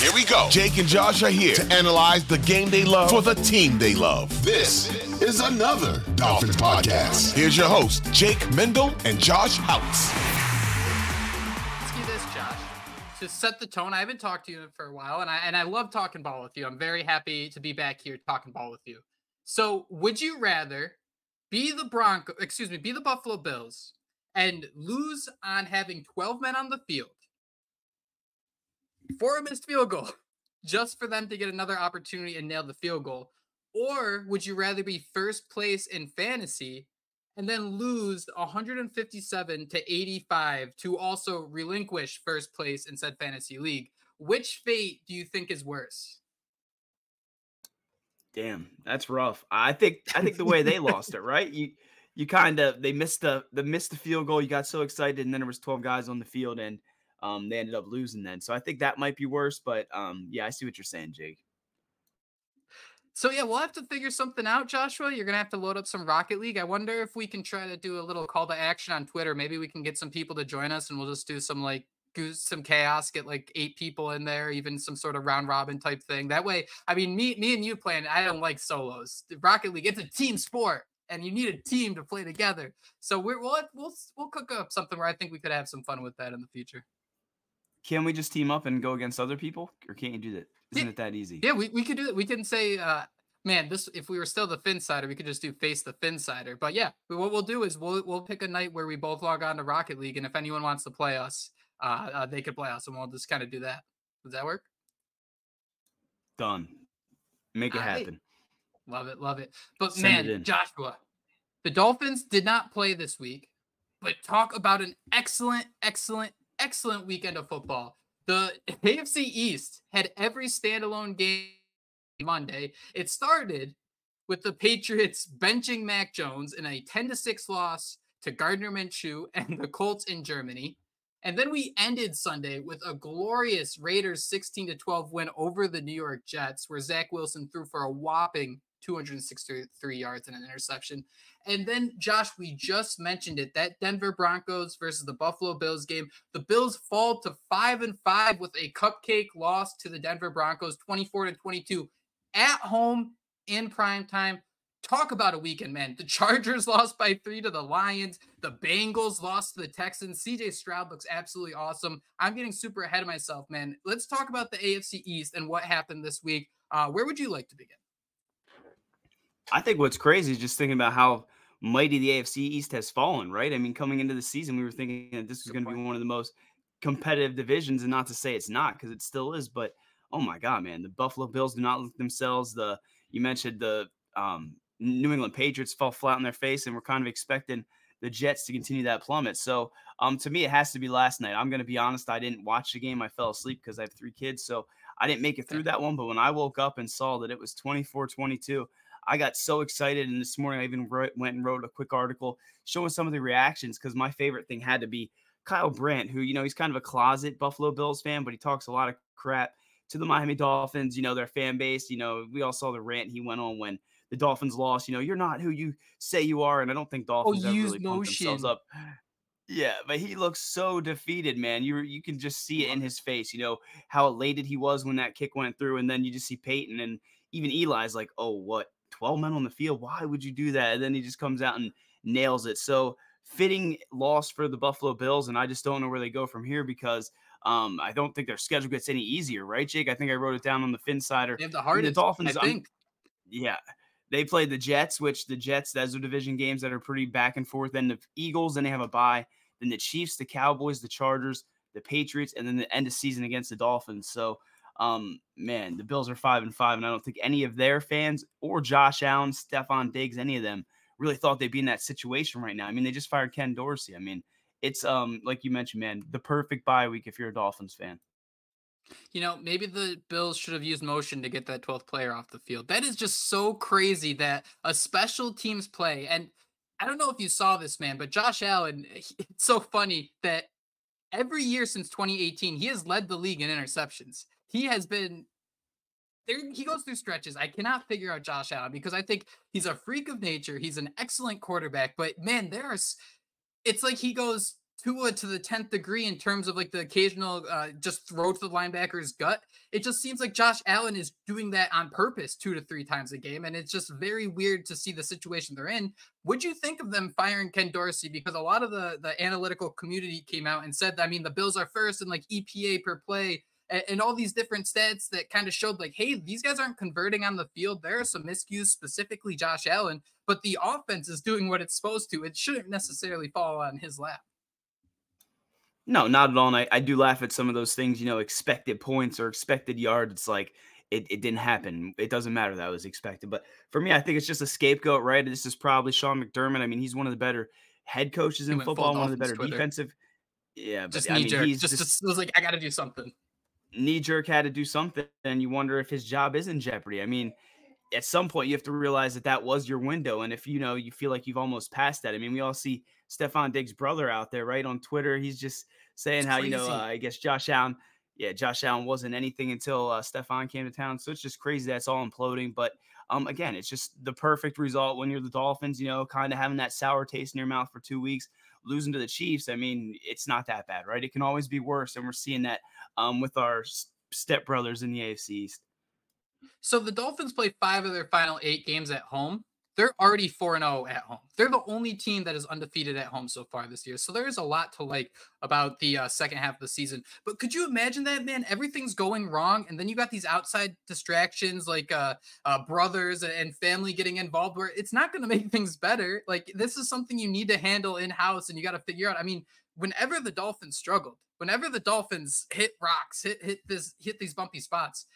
Here we go. Jake and Josh are here to analyze the game they love for the team they love. This is another Dolphins podcast. Here's your host, Jake Mendel and Josh Houtz. Let's do this, Josh. To set the tone, I haven't talked to you for a while, and I and I love talking ball with you. I'm very happy to be back here talking ball with you. So, would you rather be the Bronco, excuse me, be the Buffalo Bills and lose on having 12 men on the field for a missed field goal, just for them to get another opportunity and nail the field goal? Or would you rather be first place in fantasy and then lose 157 to 85 to also relinquish first place in said fantasy league? Which fate do you think is worse? Damn, that's rough. I think I think the way they lost it, right? You you kind of they missed the the missed the field goal. You got so excited, and then there was 12 guys on the field, and um, they ended up losing then. So I think that might be worse. But um, yeah, I see what you're saying, Jake. So yeah, we'll have to figure something out, Joshua. You're gonna have to load up some Rocket League. I wonder if we can try to do a little call to action on Twitter. Maybe we can get some people to join us, and we'll just do some like some chaos, get like eight people in there, even some sort of round robin type thing. That way, I mean, me me and you playing. I don't like solos. Rocket League, it's a team sport, and you need a team to play together. So we're we'll we'll we'll cook up something where I think we could have some fun with that in the future. Can we just team up and go against other people, or can't you do that? Isn't Yeah. it that easy? Yeah, we, we could do it. We can say, uh, man, this if we were still the Phinsider, we could just do face the Phinsider. But yeah, what we'll do is we'll we'll pick a night where we both log on to Rocket League, and if anyone wants to play us, uh, uh they could play us, and we'll just kind of do that. Does that work? Done. Make it All right. happen. Love it, love it. But Send man, in. Joshua, the Dolphins did not play this week, but talk about an excellent, excellent, excellent weekend of football. The AFC East had every standalone game Monday. It started with the Patriots benching Mac Jones in a 10 to 6 loss to Gardner Minshew and the Colts in Germany. And then we ended Sunday with a glorious Raiders 16 to 12 win over the New York Jets, where Zach Wilson threw for a whopping 263 yards and an interception. And then, Josh, we just mentioned it that Denver Broncos versus the Buffalo Bills game. The Bills fall to five and five with a cupcake loss to the Denver Broncos, 24 to 22 at home in prime time. Talk about a weekend, man. The Chargers lost by three to the Lions. The Bengals lost to the Texans. CJ Stroud looks absolutely awesome. I'm getting super ahead of myself, man. Let's talk about the AFC East and what happened this week. Uh, where would you like to begin? I think what's crazy is just thinking about how mighty the AFC East has fallen, right? I mean, coming into the season, we were thinking that this was going to be one of the most competitive divisions, and not to say it's not, because it still is. But oh my god, man, the Buffalo Bills do not look themselves. The you mentioned the um, New England Patriots fell flat on their face, and we're kind of expecting the Jets to continue that plummet. So um, to me, it has to be last night. I'm going to be honest, I didn't watch the game. I fell asleep because I have three kids, so I didn't make it through that one. But when I woke up and saw that it was 24-22. I got so excited, and this morning I even wrote, went and wrote a quick article showing some of the reactions because my favorite thing had to be Kyle Brandt, who you know he's kind of a closet Buffalo Bills fan, but he talks a lot of crap to the Miami Dolphins, you know, their fan base. You know, we all saw the rant he went on when the Dolphins lost. You know, you're not who you say you are, and I don't think oh, Dolphins oh, ever really pumped themselves up. Yeah, but he looks so defeated, man. You you can just see it in his face. You know how elated he was when that kick went through, and then you just see Peyton and even Eli's like, "Oh, what? Twelve men on the field? Why would you do that?" And then he just comes out and nails it. So fitting loss for the Buffalo Bills, and I just don't know where they go from here because um, I don't think their schedule gets any easier, right, Jake? I think I wrote it down on the Phinsider. They have the hardest. The Dolphins, I think. I'm, yeah, they play the Jets, which the Jets, those are division games that are pretty back and forth. Then the Eagles, then they have a bye. Then the Chiefs, the Cowboys, the Chargers, the Patriots, and then the end of season against the Dolphins. So, um, man, the Bills are five and five, and I don't think any of their fans or Josh Allen, Stefon Diggs, any of them really thought they'd be in that situation right now. I mean, they just fired Ken Dorsey. I mean, it's um like you mentioned, man, the perfect bye week if you're a Dolphins fan. You know, maybe the Bills should have used motion to get that 12th player off the field. That is just so crazy that a special teams play and I don't know if you saw this man, but Josh Allen, it's so funny that every year since 2018, he has led the league in interceptions. He has been there he goes through stretches. I cannot figure out Josh Allen because I think he's a freak of nature. He's an excellent quarterback, but man, there's it's like he goes Tua to the 10th degree in terms of like the occasional uh, just throw to the linebacker's gut. It just seems like Josh Allen is doing that on purpose two to three times a game. And it's just very weird to see the situation they're in. Would you think of them firing Ken Dorsey? Because a lot of the, the analytical community came out and said, I mean, the Bills are first and like EPA per play and, and all these different stats that kind of showed like, hey, these guys aren't converting on the field. There are some miscues, specifically Josh Allen, but the offense is doing what it's supposed to. It shouldn't necessarily fall on his lap. No, not at all. And I, I do laugh at some of those things, you know, expected points or expected yards. It's like it, it didn't happen. It doesn't matter that was expected. But for me, I think it's just a scapegoat, right? This is probably Sean McDermott. I mean, he's one of the better head coaches in football, one of the better Twitter. defensive. Yeah, but just I mean, jerk. He's just, just was like, I got to do something knee jerk had to do something, and you wonder if his job is in jeopardy. I mean, at some point you have to realize that that was your window, and if you know you feel like you've almost passed that. I mean, we all see Stefon Diggs' brother out there, right on Twitter. He's just saying how you know uh, I guess Josh Allen, yeah, Josh Allen wasn't anything until uh, Stefon came to town. So it's just crazy that's all imploding. But um, again, it's just the perfect result when you're the Dolphins. You know, kind of having that sour taste in your mouth for two weeks losing to the Chiefs, I mean, it's not that bad, right? It can always be worse, and we're seeing that um, with our stepbrothers in the AFC East. So the Dolphins play five of their final eight games at home. They're already 4 0 at home. They're the only team that is undefeated at home so far this year. So there is a lot to like about the uh, second half of the season. But could you imagine that, man? Everything's going wrong. And then you got these outside distractions like uh, uh, brothers and family getting involved where it's not going to make things better. Like, this is something you need to handle in house and you got to figure out. I mean, whenever the Dolphins struggled, whenever the Dolphins hit rocks, hit hit this hit these bumpy spots,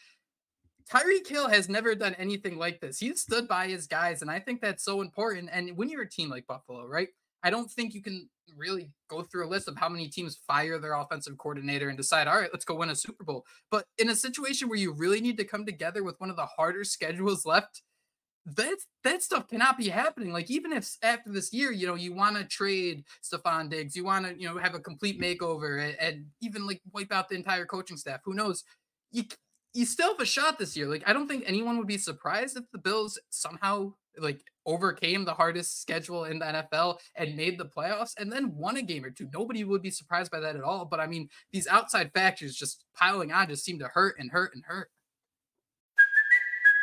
Tyreek Hill has never done anything like this. He stood by his guys, and I think that's so important. And when you're a team like Buffalo, right? I don't think you can really go through a list of how many teams fire their offensive coordinator and decide, all right, let's go win a Super Bowl. But in a situation where you really need to come together with one of the harder schedules left, that that stuff cannot be happening. Like even if after this year, you know, you want to trade Stefon Diggs, you want to, you know, have a complete mm. makeover and, and, even like wipe out the entire coaching staff. Who knows? You you still have a shot this year. Like I don't think anyone would be surprised if the Bills somehow like overcame the hardest schedule in the NFL and made the playoffs and then won a game or two. Nobody would be surprised by that at all. But I mean, these outside factors just piling on just seem to hurt and hurt and hurt.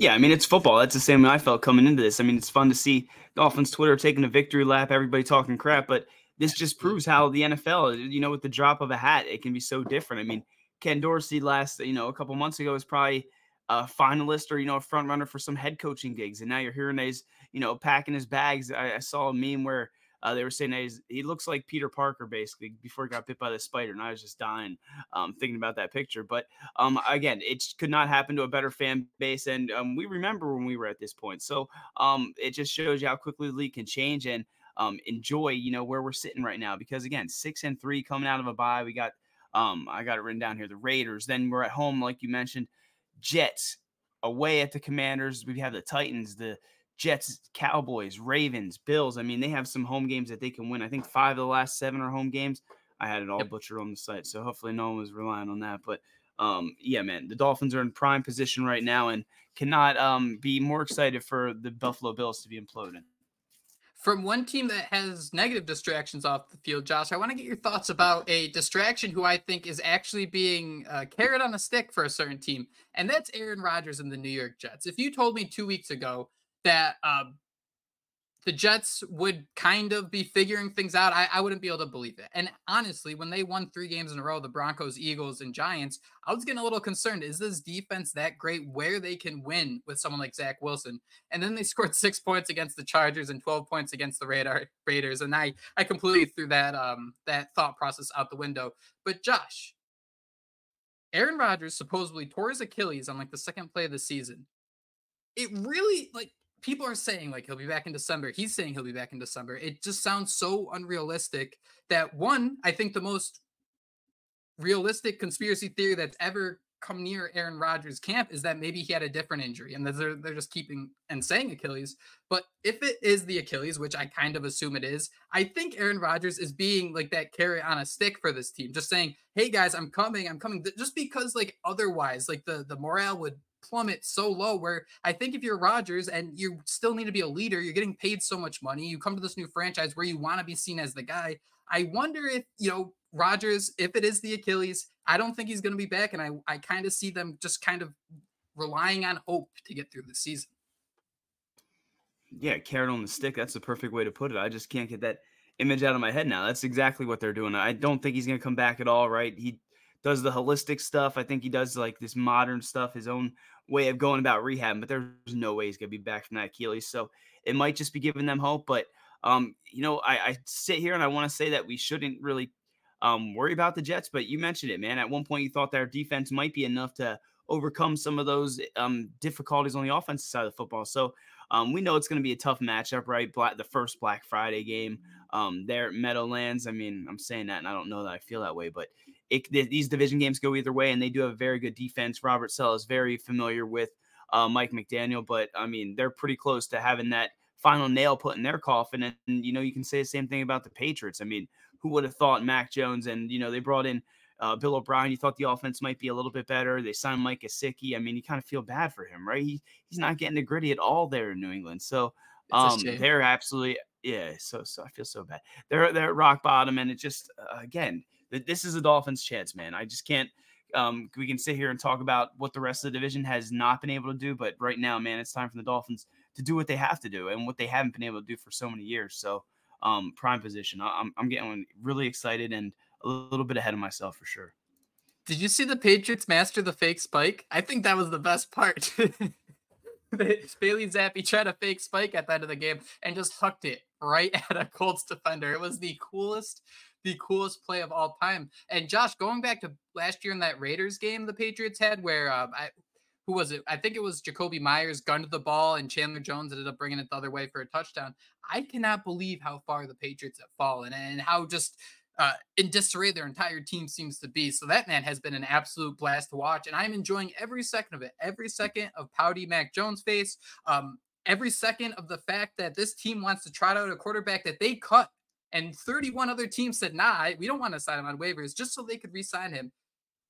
Yeah, I mean it's football. That's the same way I felt coming into this. I mean, it's fun to see Dolphins Twitter taking a victory lap, everybody talking crap, but this just proves how the NFL, you know, with the drop of a hat, it can be so different. I mean, Ken Dorsey last, you know, a couple months ago was probably a finalist or you know a front runner for some head coaching gigs, and now you're hearing he's, you know, packing his bags. I, I saw a meme where Uh, they were saying that he looks like Peter Parker basically before he got bit by the spider, and I was just dying um, thinking about that picture. But um, again, it could not happen to a better fan base, and um, we remember when we were at this point. So um, it just shows you how quickly the league can change and um, enjoy, you know, where we're sitting right now. Because again, six and three coming out of a bye, we got um, I got it written down here. The Raiders. Then we're at home, like you mentioned, Jets away at the Commanders. We have the Titans, the Jets, Cowboys, Ravens, Bills. I mean, they have some home games that they can win. I think five of the last seven are home games. I had it all yep. butchered on the site, so hopefully no one was relying on that. But um, yeah, man, the Dolphins are in prime position right now and cannot um, be more excited for the Buffalo Bills to be imploding. From one team that has negative distractions off the field, Josh, I want to get your thoughts about a distraction who I think is actually being uh, carrot on a stick for a certain team, and that's Aaron Rodgers and the New York Jets. If you told me two weeks ago that um, the Jets would kind of be figuring things out, I, I, wouldn't be able to believe it. And honestly, when they won three games in a row, the Broncos, Eagles, and Giants, I was getting a little concerned. Is this defense that great where they can win with someone like Zach Wilson? And then they scored six points against the Chargers and 12 points against the Radar Raiders. And I, I completely threw that um that thought process out the window. But Josh, Aaron Rodgers supposedly tore his Achilles on like the second play of the season. It really like people are saying like he'll be back in December. He's saying he'll be back in December. It just sounds so unrealistic that one, I think the most realistic conspiracy theory that's ever come near Aaron Rodgers' camp is that maybe he had a different injury and they're, they're just keeping and saying Achilles. But if it is the Achilles, which I kind of assume it is, I think Aaron Rodgers is being like that carry on a stick for this team, just saying, hey guys, I'm coming, I'm coming. Just because like otherwise, like the, the morale would plummet so low where I think if you're Rodgers and you still need to be a leader, you're getting paid so much money, you come to this new franchise where you want to be seen as the guy. I wonder if, you know, Rodgers, if it is the Achilles, I don't think he's going to be back. And I, I kind of see them just kind of relying on hope to get through the season. Yeah, carrot on the stick. That's the perfect way to put it. I just can't get that image out of my head now. That's exactly what they're doing. I don't think he's going to come back at all, right? He does the holistic stuff. I think he does like this modern stuff, his own way of going about rehab, but there's no way he's gonna be back from that Achilles. So it might just be giving them hope. But um, you know, I, I sit here and I want to say that we shouldn't really um worry about the Jets, but you mentioned it, man. At one point you thought their defense might be enough to overcome some of those um difficulties on the offensive side of the football. So um, we know it's going to be a tough matchup, right? Black, the first Black Friday game um, there at Meadowlands. I mean, I'm saying that, and I don't know that I feel that way, but it, these division games go either way, and they do have a very good defense. Robert Saleh is very familiar with uh, Mike McDaniel, but I mean, they're pretty close to having that final nail put in their coffin. And, and, you know, you can say the same thing about the Patriots. I mean, who would have thought Mac Jones and, you know, they brought in uh, Bill O'Brien. You thought the offense might be a little bit better. They signed Mike Gesicki. I mean, you kind of feel bad for him, right? He, he's not getting the gritty at all there in New England. So um, they're absolutely, yeah. So, so I feel so bad. They're, they're at rock bottom. And it just, uh, again, this is a Dolphins chance, man. I just can't. Um, we can sit here and talk about what the rest of the division has not been able to do, but right now, man, it's time for the Dolphins to do what they have to do and what they haven't been able to do for so many years. So, um, prime position. I'm, I'm getting really excited and a little bit ahead of myself for sure. Did you see the Patriots master the fake spike? I think that was the best part. Bailey Zappe tried a fake spike at the end of the game and just hucked it right at a Colts defender. It was the coolest the coolest play of all time. And Josh, going back to last year in that Raiders game the Patriots had, where uh, I, who was it? I think it was Jakobi Meyers gunned the ball and Chandler Jones ended up bringing it the other way for a touchdown. I cannot believe how far the Patriots have fallen and how just uh, in disarray their entire team seems to be. So that man has been an absolute blast to watch, and I'm enjoying every second of it. Every second of Pouty Mac Jones' face. Um, every second of the fact that this team wants to trot out a quarterback that they cut and 31 other teams said, nah, we don't want to sign him on waivers just so they could re sign him.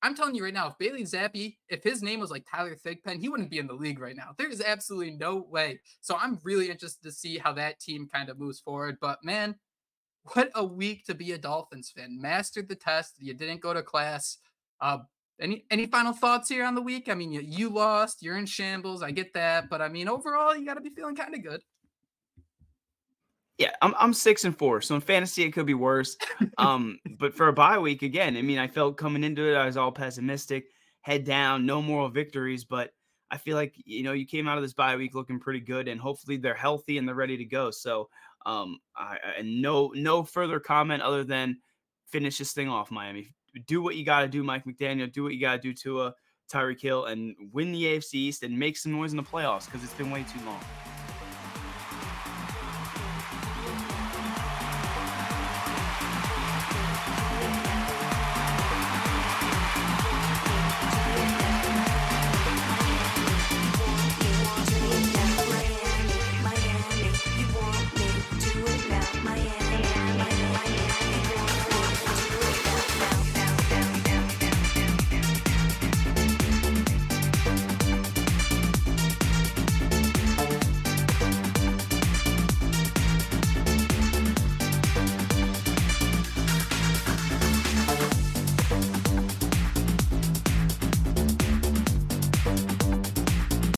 I'm telling you right now, if Bailey Zappe, if his name was like Tyler Thigpen, he wouldn't be in the league right now. There is absolutely no way. So I'm really interested to see how that team kind of moves forward. But man, what a week to be a Dolphins fan. Mastered the test. You didn't go to class. Uh, any any final thoughts here on the week? I mean, you, you lost. You're in shambles. I get that, but I mean, overall, you got to be feeling kind of good. Yeah, I'm I'm six and four, so in fantasy it could be worse. Um, but for a bye week again, I mean, I felt coming into it, I was all pessimistic, head down, no moral victories. But I feel like you know you came out of this bye week looking pretty good, and hopefully they're healthy and they're ready to go. So Um, I, I no no further comment other than finish this thing off, Miami. Do what you got to do, Mike McDaniel. Do what you got to do to a Tyreek Hill and win the AFC East and make some noise in the playoffs because it's been way too long.